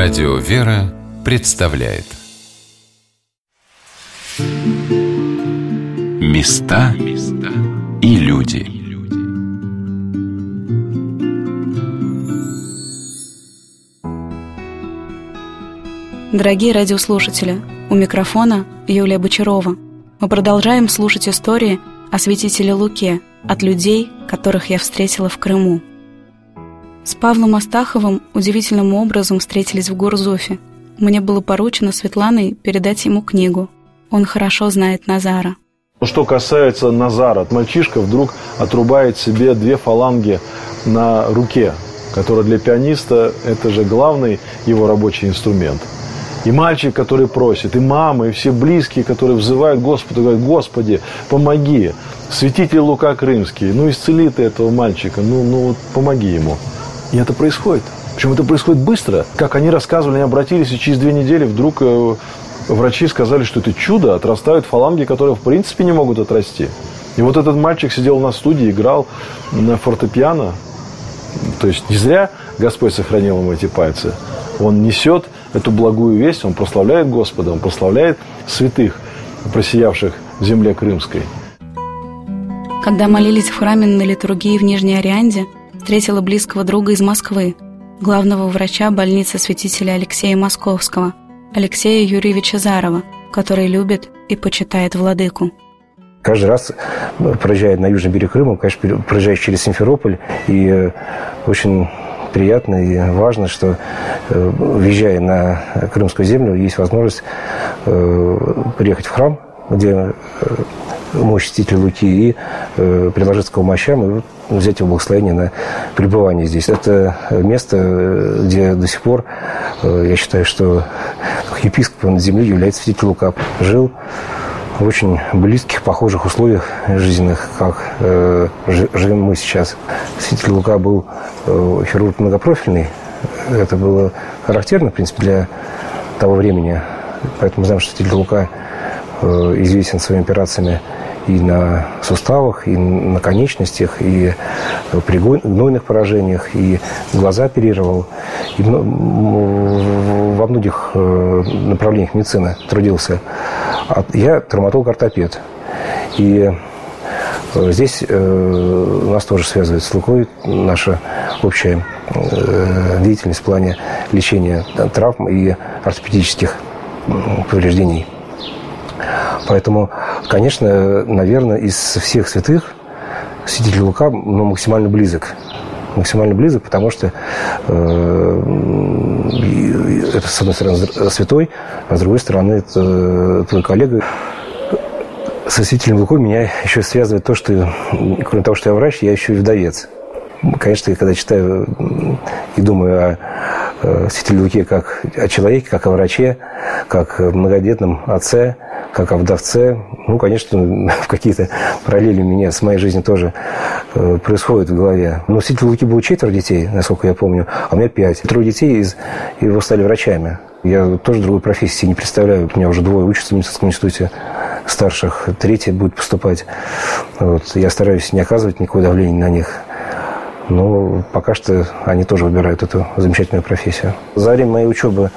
Радио «Вера» представляет Места и люди Дорогие радиослушатели, у микрофона Юлия Бочарова. Мы продолжаем слушать истории о святителе Луке от людей, которых я встретила в Крыму. С Павлом Астаховым удивительным образом встретились в Гурзуфе. Мне было поручено Светланой передать ему книгу. Он хорошо знает Назара. Что касается Назара, мальчишка вдруг отрубает себе две фаланги на руке, которая для пианиста это же главный его рабочий инструмент. И мальчик, который просит, и мама, и все близкие, которые взывают Господу, говорят, Господи, помоги. Святитель Лука Крымский, ну исцели ты этого мальчика, ну, ну помоги ему. И это происходит. Причем это происходит быстро. Как они рассказывали, они обратились, и через две недели вдруг э, врачи сказали, что это чудо, отрастают фаланги, которые в принципе не могут отрасти. И вот этот мальчик сидел на студии, играл на фортепиано. То есть не зря Господь сохранил ему эти пальцы. Он несет эту благую весть, он прославляет Господа, он прославляет святых, просиявших в земле крымской. Когда молились в храме на литургии в Нижней Орианде, встретила близкого друга из Москвы, главного врача больницы святителя Алексея Московского, Алексея Юрьевича Зарова, который любит и почитает владыку. Каждый раз, проезжая на южный берег Крыма, конечно, проезжаешь через Симферополь, и э, очень приятно и важно, что, э, въезжая на Крымскую землю, есть возможность э, приехать в храм, где мощь святителя Луки и приложиться к мощам и взять его благословение на пребывание здесь. Это место, где до сих пор, э, я считаю, что епископом на земле является святитель Лука. Жил в очень близких, похожих условиях жизненных, как э, живем мы сейчас. Святитель Лука был э, хирург многопрофильный. Это было характерно, в принципе, для того времени. Поэтому знаем, что святитель Лука э, известен своими операциями и на суставах, и на конечностях, и при гнойных поражениях, и глаза оперировал. И во многих э, направлениях медицины трудился. А я травматолог-ортопед. И э, здесь э, нас тоже связывает с Лукой наша общая деятельность в плане лечения травм и ортопедических повреждений. Поэтому, конечно, наверное, из всех святых святитель Лука ну, максимально близок. Максимально близок, потому что э, это, с одной стороны, святой, а с другой стороны, это твой коллега. Со святителем Лукой меня еще связывает то, что, кроме того, что я врач, я еще и вдовец. Конечно, когда читаю и думаю о э, святителе Луке как о человеке, как о враче, как многодетном отце – как о вдовце. Ну, конечно, какие-то параллели у меня с моей жизнью тоже э, происходит в голове. Но у Луки было четверо детей, насколько я помню, а у меня пять. Трое детей из его стали врачами. Я тоже другой профессии не представляю. У меня уже двое учатся в медицинском институте старших, третий будет поступать. Вот. Я стараюсь не оказывать никакого давления на них. Но пока что они тоже выбирают эту замечательную профессию. За время моей учебы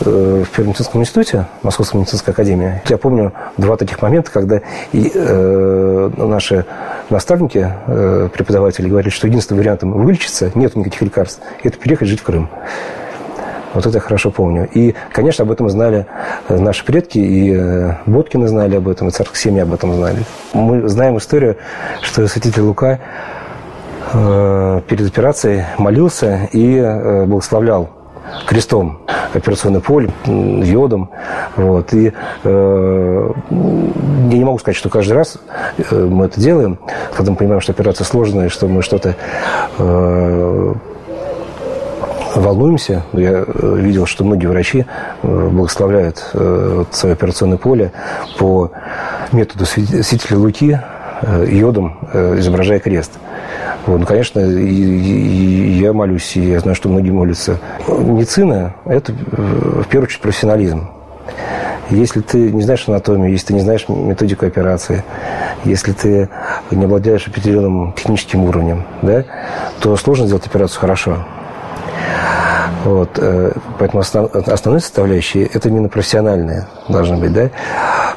э, в Первом медицинском институте, Московской медицинской академии, я помню два таких момента, когда и, э, наши наставники, э, преподаватели говорили, что единственным вариантом вылечиться, нет никаких лекарств, это переехать жить в Крым. Вот это я хорошо помню. И, конечно, об этом знали наши предки, и э, Боткины знали об этом, и царская семья об этом знали. Мы знаем историю, что святитель Лука перед операцией молился и э, благословлял крестом операционное поле, йодом. Вот. И э, я не могу сказать, что каждый раз э, мы это делаем, когда мы понимаем, что операция сложная, что мы что-то э, волнуемся. Я видел, что многие врачи благословляют э, свое операционное поле по методу святителя Луки йодом, изображая крест. Вот, ну, конечно, и, и я молюсь, и я знаю, что многие молятся. Медицина – это, в первую очередь, профессионализм. Если ты не знаешь анатомию, если ты не знаешь методику операции, если ты не обладаешь определенным техническим уровнем, да, то сложно сделать операцию хорошо. Вот, э, поэтому основ, основной составляющей это именно профессиональные должны быть, да.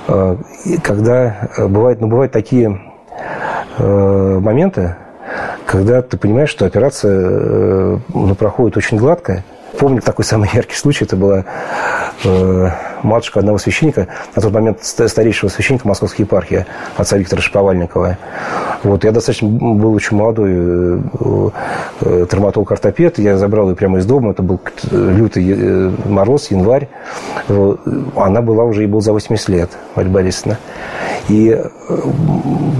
Э, когда бывает, ну, бывают такие э, моменты, когда ты понимаешь, что операция ну, проходит очень гладко. Помню такой самый яркий случай, это была матушка одного священника, на тот момент старейшего священника Московской епархии, отца Виктора Шиповальникова. Вот, я достаточно был очень молодой э, э, травматолог-ортопед, я забрал ее прямо из дома, это был лютый э, мороз, январь. Она была уже, ей было за 80 лет, Марья Борисовна. И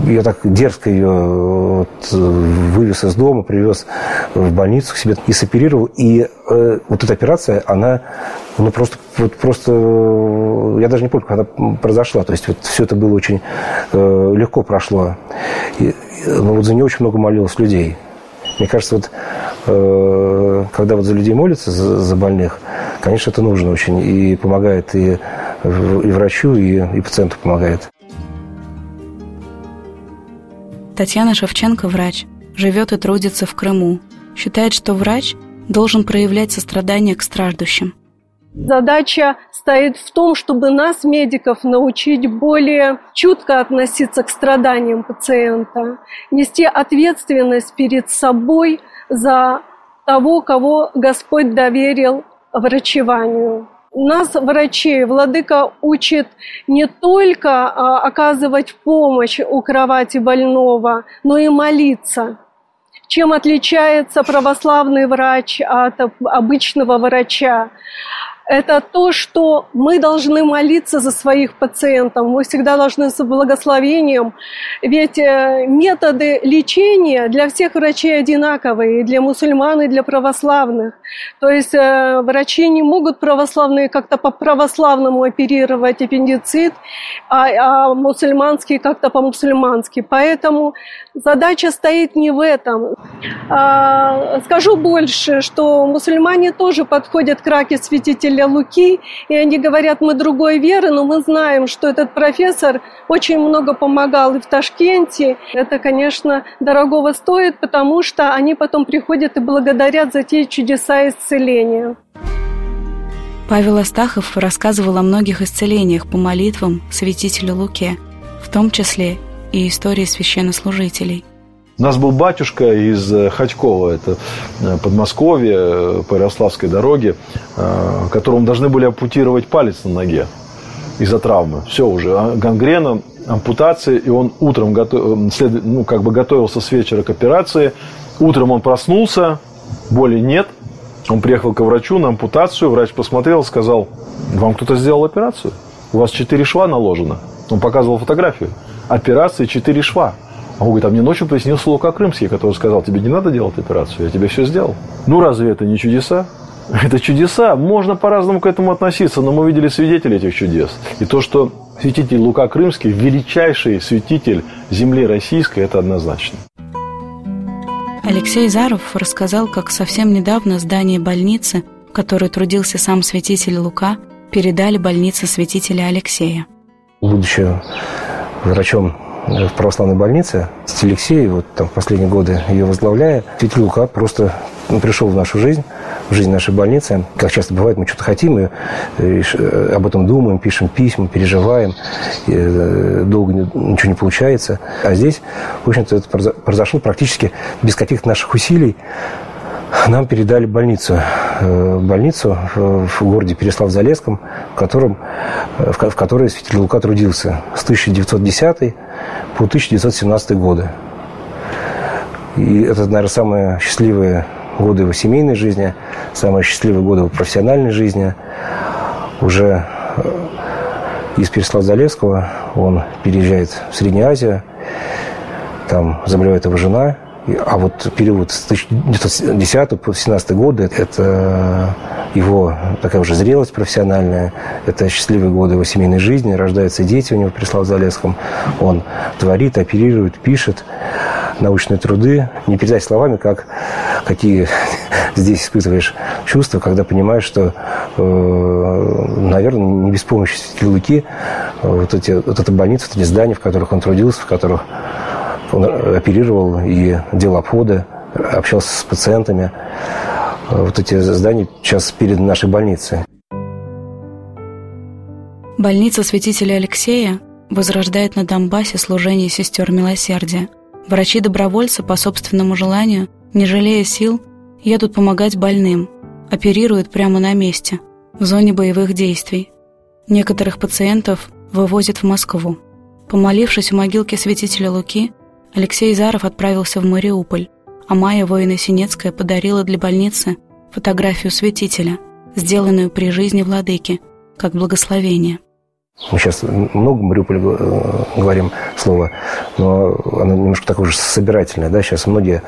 я так дерзко ее вот, вывез из дома, привез в больницу к себе и соперировал. И э, вот эта операция, она ну, просто, вот, просто я даже не помню, она произошла. То есть вот все это было очень э, легко прошло. И, ну, вот за нее очень много молилось людей. Мне кажется, вот э, когда вот за людей молятся, за, за больных, конечно, это нужно очень. И помогает и, и врачу, и, и пациенту помогает. Татьяна Шевченко – врач, живет и трудится в Крыму. Считает, что врач должен проявлять сострадание к страждущим. Задача стоит в том, чтобы нас, медиков, научить более чутко относиться к страданиям пациента, нести ответственность перед собой за того, кого Господь доверил врачеванию. Нас, врачей, владыка учит не только а, оказывать помощь у кровати больного, но и молиться. Чем отличается православный врач от обычного врача? Это то, что мы должны молиться за своих пациентов, мы всегда должны с благословением, ведь э, методы лечения для всех врачей одинаковые, и для мусульман, и для православных. То есть э, врачи не могут православные как-то по-православному оперировать аппендицит, а, а мусульманские как-то по-мусульмански. Поэтому задача стоит не в этом. А, скажу больше, что мусульмане тоже подходят к раке святителя Луки, и они говорят, мы другой веры, но мы знаем, что этот профессор очень много помогал и в Ташкенте. Это, конечно, дорогого стоит, потому что они потом приходят и благодарят за те чудеса исцеления. Павел Астахов рассказывал о многих исцелениях по молитвам святителю Луке, в том числе и истории священнослужителей. У нас был батюшка из э, Ходькова, это э, Подмосковье, э, по Ярославской дороге, которому должны были ампутировать палец на ноге из-за травмы. Все уже, а, гангрена, ампутация, и он утром готов, ну, как бы готовился с вечера к операции. Утром он проснулся, боли нет. Он приехал к врачу на ампутацию, врач посмотрел, сказал, вам кто-то сделал операцию? У вас четыре шва наложено. Он показывал фотографию. Операции четыре шва. А он говорит, а мне ночью приснился Лука Крымский, который сказал, тебе не надо делать операцию, я тебе все сделал. Ну, разве это не чудеса? Это чудеса. Можно по-разному к этому относиться, но мы видели свидетелей этих чудес. И то, что святитель Лука Крымский величайший святитель земли российской, это однозначно. Алексей Заров рассказал, как совсем недавно здание больницы, в которой трудился сам святитель Лука, передали больнице святителя Алексея. Будучи врачом в православной больнице. Алексей, вот там в последние годы ее возглавляя, Святитель Лука просто ну, пришел в нашу жизнь, в жизнь нашей больницы. Как часто бывает, мы что-то хотим, и, и, и об этом думаем, пишем письма, переживаем, и, э, долго не, ничего не получается. А здесь, в общем-то, это произошло практически без каких-то наших усилий нам передали больницу. Э, больницу в городе Переслав-Залесском, в, котором, э, в которой святитель Лука трудился с 1910 по 1917 годы. И это, наверное, самые счастливые годы его семейной жизни, самые счастливые годы его профессиональной жизни. Уже э, из Переслав-Залесского он переезжает в Среднюю Азию, там заболевает его жена – а вот период с 1910 по 1917 годы – это его такая уже зрелость профессиональная, это счастливые годы его семейной жизни, рождаются дети у него в Преслав-Залесском. Он творит, оперирует, пишет научные труды. Не передать словами, как, какие здесь испытываешь чувства, когда понимаешь, что, э, наверное, не без помощи Луки вот, эти, вот эта больница, вот эти здания, в которых он трудился, в которых он оперировал и делал обходы, общался с пациентами. Вот эти здания сейчас перед нашей больницей. Больница святителя Алексея возрождает на Донбассе служение сестер милосердия. Врачи-добровольцы по собственному желанию, не жалея сил, едут помогать больным, оперируют прямо на месте, в зоне боевых действий. Некоторых пациентов вывозят в Москву. Помолившись у могилки святителя Луки, Алексей Заров отправился в Мариуполь, а Майя Воина-Синецкая подарила для больницы фотографию святителя, сделанную при жизни владыки, как благословение. Мы сейчас много Мариуполь э, говорим слово, но оно немножко такое же собирательное. Да? Сейчас многие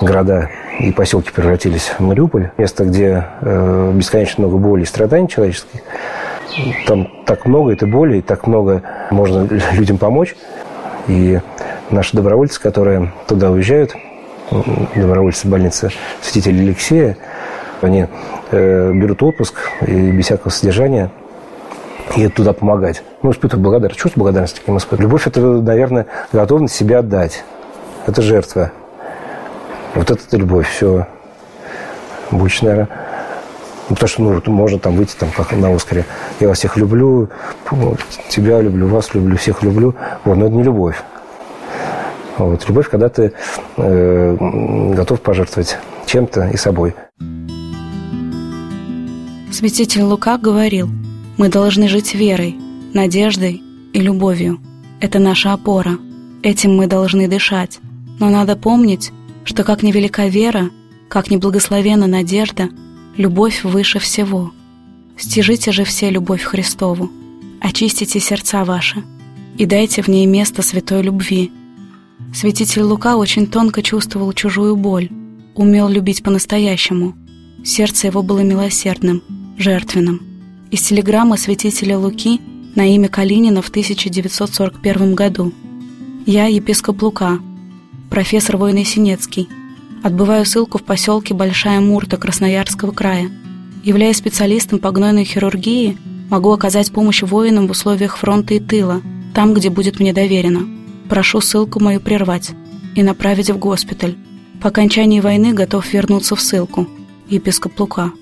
города и поселки превратились в Мариуполь, место, где э, бесконечно много боли и страданий человеческих. Там так много этой боли, и так много можно людям помочь. И наши добровольцы, которые туда уезжают, добровольцы больницы святителя Алексея, они э, берут отпуск и без всякого содержания едут туда помогать. Ну, испытывают благодарность. Чувство благодарности к испытывают. Любовь – это, наверное, готовность себя отдать. Это жертва. Вот это любовь. Все. Больше, наверное, ну, потому что ну, можно там выйти там, как на Оскаре. Я вас всех люблю, тебя люблю, вас люблю, всех люблю. Вот, но это не любовь. Вот. Любовь, когда ты э, готов пожертвовать чем-то и собой. Святитель Лука говорил, мы должны жить верой, надеждой и любовью. Это наша опора. Этим мы должны дышать. Но надо помнить, что как невелика вера, как неблагословенна надежда, любовь выше всего. Стяжите же все любовь Христову, очистите сердца ваши и дайте в ней место святой любви – Святитель Лука очень тонко чувствовал чужую боль, умел любить по-настоящему. Сердце его было милосердным, жертвенным. Из телеграммы святителя Луки на имя Калинина в 1941 году. «Я епископ Лука, профессор Войны Синецкий, отбываю ссылку в поселке Большая Мурта Красноярского края. Являясь специалистом по гнойной хирургии, могу оказать помощь воинам в условиях фронта и тыла, там, где будет мне доверено. Прошу ссылку мою прервать и направить в госпиталь. По окончании войны готов вернуться в ссылку. Епископ Лука.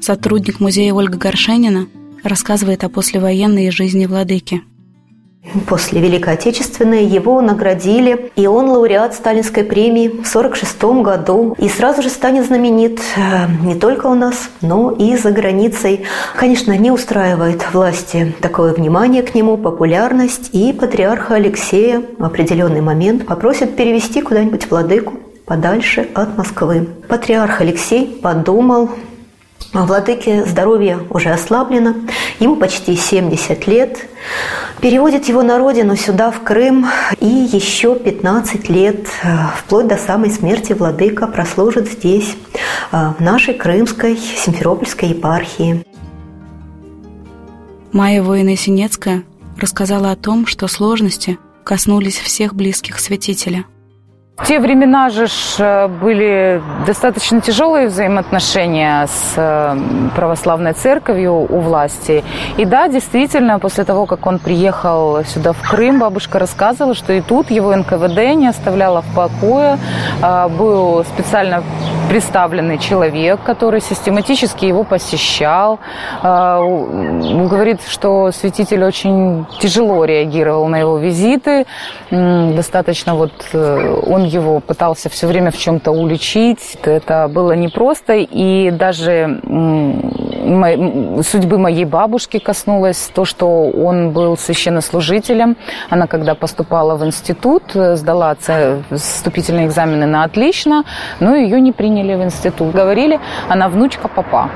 Сотрудник музея Ольга Горшенина рассказывает о послевоенной жизни владыки. После Великой Отечественной его наградили, и он лауреат Сталинской премии в 1946 году. И сразу же станет знаменит э, не только у нас, но и за границей. Конечно, не устраивает власти такое внимание к нему, популярность, и патриарха Алексея в определенный момент попросит перевести куда-нибудь владыку подальше от Москвы. Патриарх Алексей подумал, Владыке здоровье уже ослаблено, ему почти 70 лет. Переводит его на родину сюда, в Крым, и еще 15 лет, э, вплоть до самой смерти Владыка прослужит здесь, э, в нашей крымской Симферопольской епархии. Майя Воина-Синецкая рассказала о том, что сложности коснулись всех близких святителя – в те времена же э, были достаточно тяжелые взаимоотношения с э, православной церковью у власти. И да, действительно, после того, как он приехал сюда в Крым, бабушка рассказывала, что и тут его НКВД не оставляла в покое. А, был специально представленный человек, который систематически его посещал. А, говорит, что святитель очень тяжело реагировал на его визиты. Достаточно вот э, он его пытался все время в чем-то уличить. Это было непросто, и даже судьбы моей бабушки коснулось то, что он был священнослужителем. Она, когда поступала в институт, сдала вступительные экзамены на отлично, но ее не приняли в институт. Говорили, она внучка папа.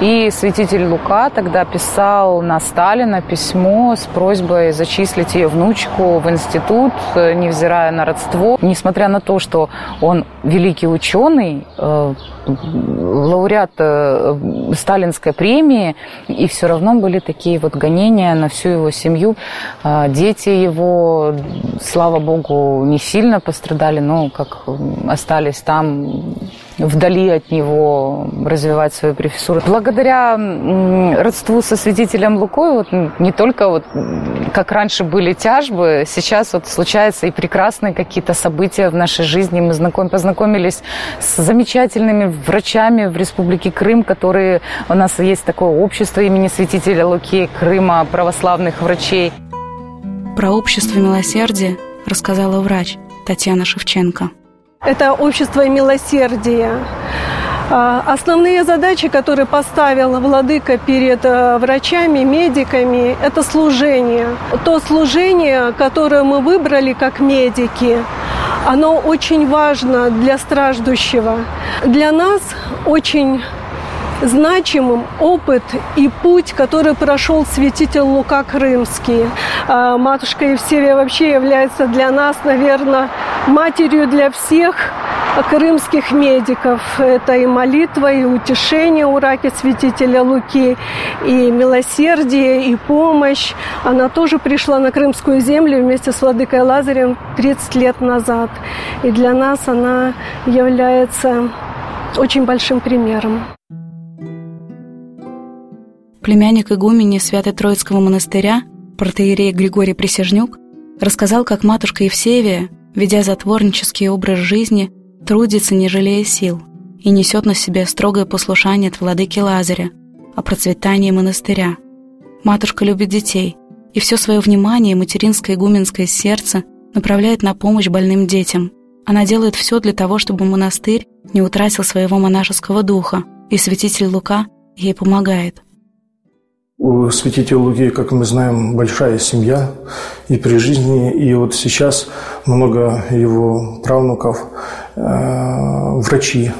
И святитель Лука тогда писал на Сталина письмо с просьбой зачислить ее внучку в институт, невзирая на родство. Несмотря на то, что он великий ученый, э, лауреат э, сталинской премии, и все равно были такие вот гонения на всю его семью. Э, дети его, слава богу, не сильно пострадали, но как остались там вдали от него развивать свою профессуру. Благодаря родству со святителем Лукой, вот не только вот как раньше были тяжбы, сейчас вот случаются и прекрасные какие-то события в нашей жизни. Мы знаком, познакомились с замечательными врачами в Республике Крым, которые у нас есть такое общество имени святителя Луки Крыма, православных врачей. Про общество милосердия рассказала врач Татьяна Шевченко это общество милосердия. А, основные задачи, которые поставил владыка перед э, врачами, медиками, это служение. То служение, которое мы выбрали как медики, оно очень важно для страждущего. Для нас очень значимым опыт и путь, который прошел святитель Лука Крымский. А, матушка Евсевия вообще является для нас, наверное, матерью для всех крымских медиков. Это и молитва, и утешение у раки святителя Луки, и милосердие, и помощь. Она тоже пришла на Крымскую землю вместе с владыкой Лазарем 30 лет назад. И для нас она является очень большим примером племянник игумени Свято-Троицкого монастыря, протеерей Григорий Присяжнюк, рассказал, как матушка Евсевия, ведя затворнический образ жизни, трудится, не жалея сил, и несет на себе строгое послушание от владыки Лазаря о процветании монастыря. Матушка любит детей, и все свое внимание материнское игуменское сердце направляет на помощь больным детям. Она делает все для того, чтобы монастырь не утратил своего монашеского духа, и святитель Лука ей помогает. У святителя Луки, как мы знаем, большая семья и при жизни, и вот сейчас много его правнуков, э, врачи.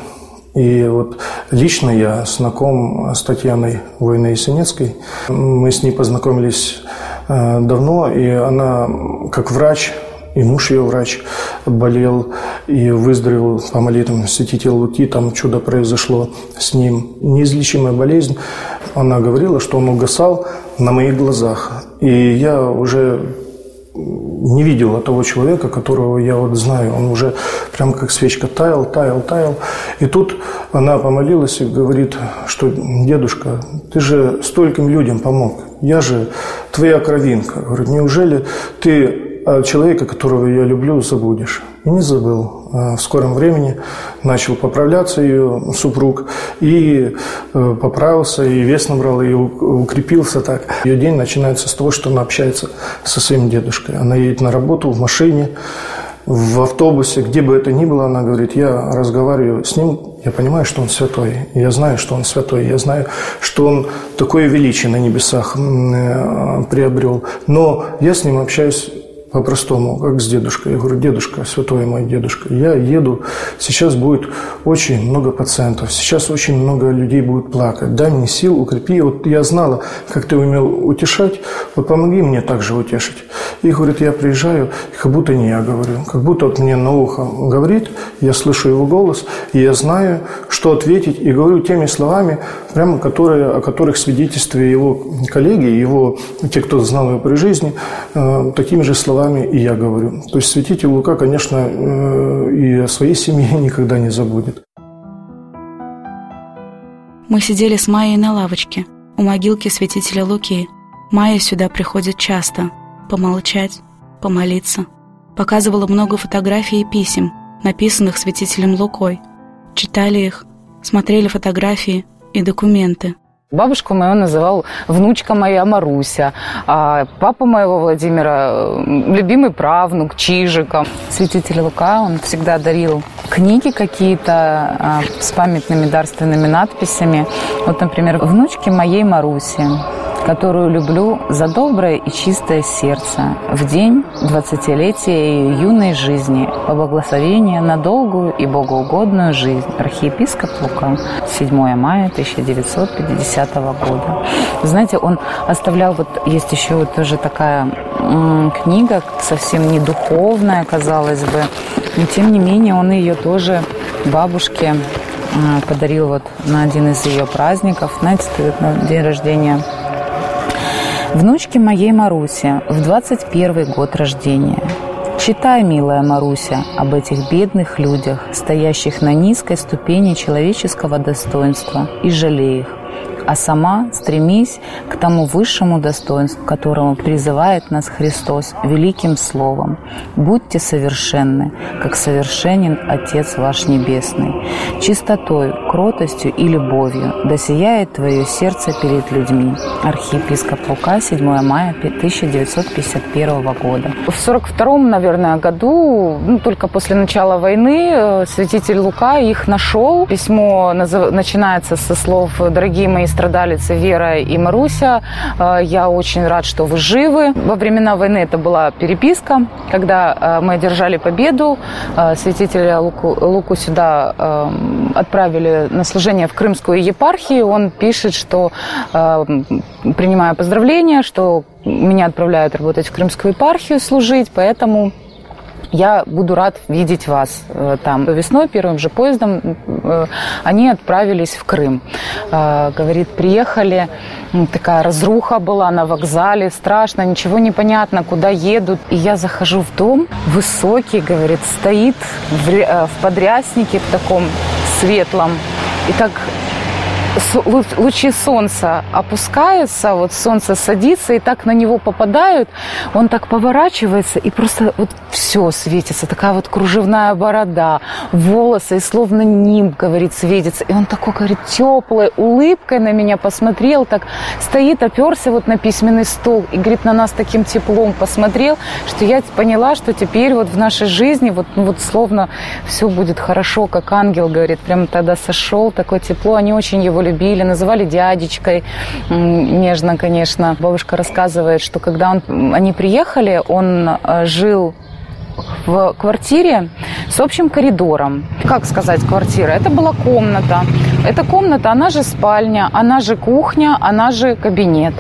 И вот лично я знаком с Татьяной Войной Синецкой. Мы с ней познакомились э, давно, и она как врач и муж ее врач болел и выздоровел по молитвам святителя Луки, там чудо произошло с ним. Неизлечимая болезнь, она говорила, что он угасал на моих глазах. И я уже не видел того человека, которого я вот знаю. Он уже прям как свечка таял, таял, таял. И тут она помолилась и говорит, что дедушка, ты же стольким людям помог. Я же твоя кровинка. Говорит, неужели ты человека, которого я люблю, забудешь. И не забыл. А в скором времени начал поправляться ее супруг, и э, поправился, и вес набрал, и укрепился так. Ее день начинается с того, что она общается со своим дедушкой. Она едет на работу в машине, в автобусе, где бы это ни было, она говорит, я разговариваю с ним, я понимаю, что он святой, я знаю, что он святой, я знаю, что он такое величие на небесах э, приобрел, но я с ним общаюсь по-простому, как с дедушкой. Я говорю, дедушка, святой мой дедушка, я еду, сейчас будет очень много пациентов, сейчас очень много людей будет плакать. Дай мне сил, укрепи. Вот я знала, как ты умел утешать, вот помоги мне также утешить. И говорит, я приезжаю, как будто не я говорю, как будто вот мне на ухо говорит, я слышу его голос, и я знаю, что ответить, и говорю теми словами, прямо которые, о которых свидетельстве его коллеги, его, те, кто знал его при жизни, э, такими же словами словами и я говорю. То есть святитель Лука, конечно, э, и о своей семье никогда не забудет. Мы сидели с Майей на лавочке у могилки святителя Луки. Майя сюда приходит часто. Помолчать, помолиться. Показывала много фотографий и писем, написанных святителем Лукой. Читали их, смотрели фотографии и документы. Бабушку мою называл внучка моя Маруся, а папа моего Владимира любимый правнук Чижика. Святитель Лука, он всегда дарил книги какие-то а, с памятными дарственными надписями. Вот, например, внучки моей Маруси которую люблю за доброе и чистое сердце в день двадцатилетия ее юной жизни, по благословению на долгую и богоугодную жизнь. Архиепископ Лука, 7 мая 1950 года. Знаете, он оставлял, вот есть еще вот тоже такая книга, совсем не духовная, казалось бы, но тем не менее он ее тоже бабушке подарил вот на один из ее праздников, знаете, на день рождения Внучке моей Марусе в 21 год рождения. Читай, милая Маруся, об этих бедных людях, стоящих на низкой ступени человеческого достоинства, и жалей их а сама стремись к тому высшему достоинству, к которому призывает нас Христос великим словом. Будьте совершенны, как совершенен Отец ваш Небесный. Чистотой, кротостью и любовью да сияет твое сердце перед людьми. Архиепископ Лука, 7 мая 1951 года. В 42 наверное, году, ну, только после начала войны, э, святитель Лука их нашел. Письмо начинается со слов «Дорогие мои страдалицы Вера и Маруся. Э, я очень рад, что вы живы. Во времена войны это была переписка, когда э, мы одержали победу. Э, святителя Луку, Луку сюда отправили на служение в Крымскую епархию. Он пишет, что, принимая поздравления, что меня отправляют работать в Крымскую епархию, служить, поэтому я буду рад видеть вас э, там. Весной первым же поездом э, они отправились в Крым. Э, говорит, приехали, такая разруха была на вокзале, страшно, ничего не понятно, куда едут. И я захожу в дом, высокий, говорит, стоит в, в подряснике в таком светлом. И так лучи солнца опускаются, вот солнце садится и так на него попадают, он так поворачивается и просто вот все светится, такая вот кружевная борода, волосы, и словно нимб, говорит, светится. И он такой, говорит, теплой улыбкой на меня посмотрел, так стоит, оперся вот на письменный стол и, говорит, на нас таким теплом посмотрел, что я поняла, что теперь вот в нашей жизни вот, ну, вот словно все будет хорошо, как ангел, говорит, прямо тогда сошел, такое тепло, они очень его любили, называли дядечкой, нежно, конечно. Бабушка рассказывает, что когда он, они приехали, он э, жил в квартире с общим коридором. Как сказать квартира? Это была комната. Эта комната, она же спальня, она же кухня, она же кабинет.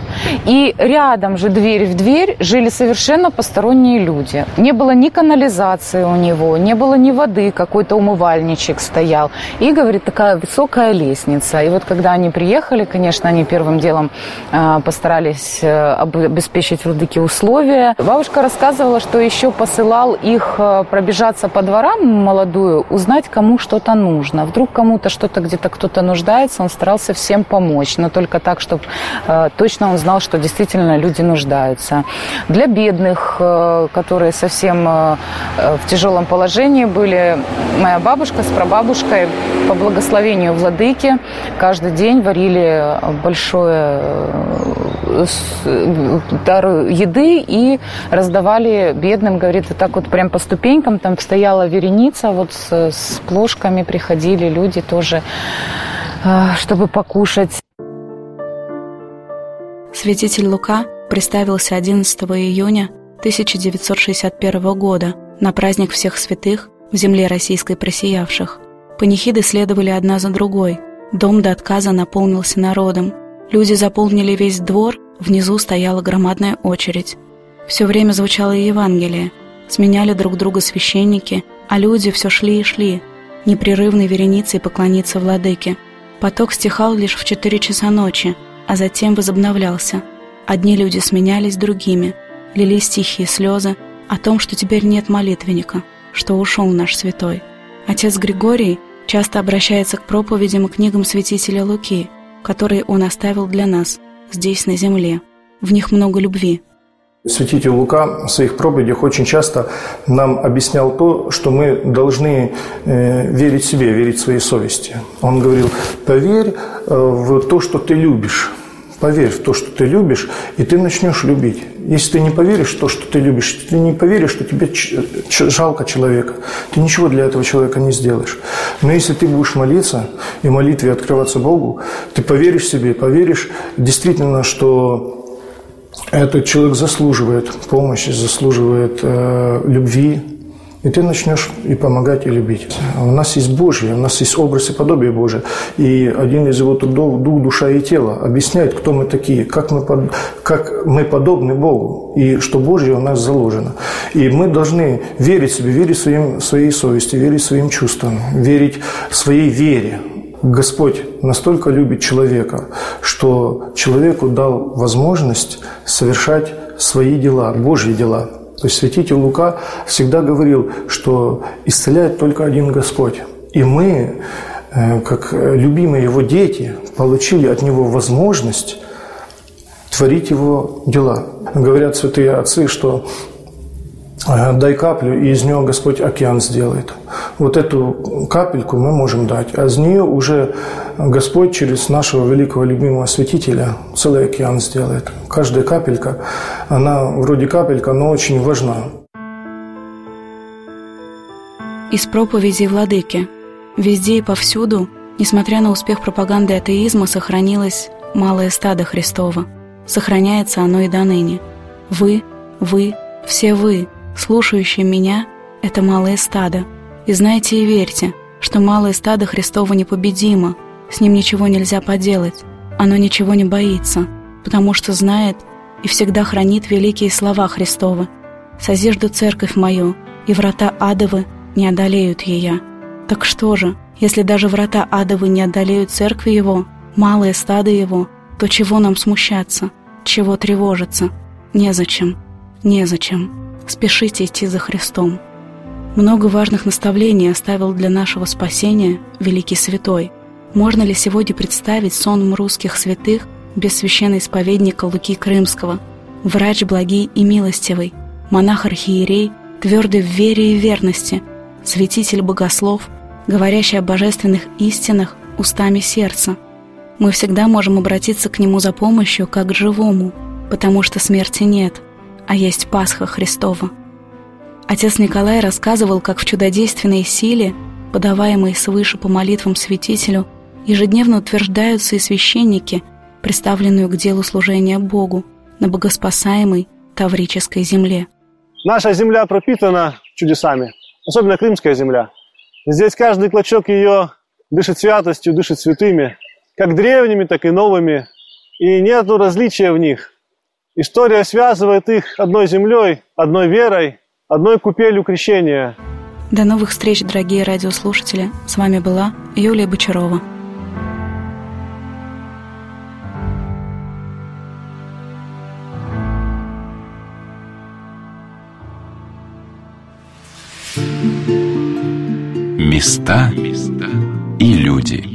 И рядом же дверь в дверь жили совершенно посторонние люди. Не было ни канализации у него, не было ни воды, какой-то умывальничек стоял. И, говорит, такая высокая лестница. И вот когда они приехали, конечно, они первым делом э, постарались э, обеспечить владыке условия. Бабушка рассказывала, что еще посылал их э, пробежаться по дворам молодую, узнать, кому что-то нужно. Вдруг кому-то что-то где-то кто-то нуждается, он старался всем помочь, но только так, чтобы э, точно он знал, что действительно люди нуждаются. Для бедных, э, которые совсем в тяжелом положении были, моя бабушка с прабабушкой по благословению владыки каждый день варили большое дар еды и раздавали бедным, говорит, вот так вот прям по ступенькам, там стояла вереница, вот с, с плошками приходили люди тоже, а, чтобы покушать. Святитель Лука представился 11 июня 1961 года на праздник всех святых в земле российской просиявших. Панихиды следовали одна за другой. Дом до отказа наполнился народом. Люди заполнили весь двор, внизу стояла громадная очередь. Все время звучало Евангелие – Сменяли друг друга священники, а люди все шли и шли, непрерывной вереницей поклониться владыке. Поток стихал лишь в четыре часа ночи, а затем возобновлялся. Одни люди сменялись другими, лились тихие слезы о том, что теперь нет молитвенника, что ушел наш святой. Отец Григорий часто обращается к проповедям и книгам святителя Луки, которые он оставил для нас здесь, на земле. В них много любви – Святитель Лука в своих проповедях очень часто нам объяснял то, что мы должны э, верить себе, верить своей совести. Он говорил, поверь э, в то, что ты любишь. Поверь в то, что ты любишь, и ты начнешь любить. Если ты не поверишь в то, что ты любишь, ты не поверишь, что тебе жалко человека, ты ничего для этого человека не сделаешь. Но если ты будешь молиться и молитве открываться Богу, ты поверишь себе, поверишь действительно, что этот человек заслуживает помощи, заслуживает э, любви, и ты начнешь и помогать, и любить. У нас есть Божье, у нас есть образ и подобие Божие. И один из его трудов – дух, душа и тело. Объясняет, кто мы такие, как мы, под, как мы подобны Богу, и что Божье у нас заложено. И мы должны верить себе, верить своим, своей совести, верить своим чувствам, верить своей вере. Господь настолько любит человека, что человеку дал возможность совершать свои дела, Божьи дела. То есть святитель Лука всегда говорил, что исцеляет только один Господь. И мы, э, как любимые его дети, получили от него возможность творить его дела. Говорят святые отцы, что дай каплю, и из нее Господь океан сделает. Вот эту капельку мы можем дать, а из нее уже Господь через нашего великого любимого святителя целый океан сделает. Каждая капелька, она вроде капелька, но очень важна. Из проповедей Владыки. Везде и повсюду, несмотря на успех пропаганды атеизма, сохранилось малое стадо Христова. Сохраняется оно и до ныне. Вы, вы, все вы, слушающие меня, это малое стадо. И знайте и верьте, что малое стадо Христово непобедимо, с ним ничего нельзя поделать, оно ничего не боится, потому что знает и всегда хранит великие слова Христовы. «Созижду церковь мою, и врата адовы не одолеют ее». Так что же, если даже врата адовы не одолеют церкви его, малое стадо его, то чего нам смущаться, чего тревожиться? Незачем, незачем спешите идти за Христом. Много важных наставлений оставил для нашего спасения великий святой. Можно ли сегодня представить сон русских святых без священного исповедника Луки Крымского, врач благий и милостивый, монах-архиерей, твердый в вере и верности, святитель богослов, говорящий о божественных истинах устами сердца. Мы всегда можем обратиться к нему за помощью как к живому, потому что смерти нет – а есть Пасха Христова. Отец Николай рассказывал, как в чудодейственной силе, подаваемой свыше по молитвам святителю, ежедневно утверждаются и священники, представленную к делу служения Богу на богоспасаемой Таврической земле. Наша земля пропитана чудесами, особенно Крымская земля. Здесь каждый клочок ее дышит святостью, дышит святыми, как древними, так и новыми, и нет различия в них. История связывает их одной землей, одной верой, одной купелью крещения. До новых встреч, дорогие радиослушатели. С вами была Юлия Бочарова. Места и люди.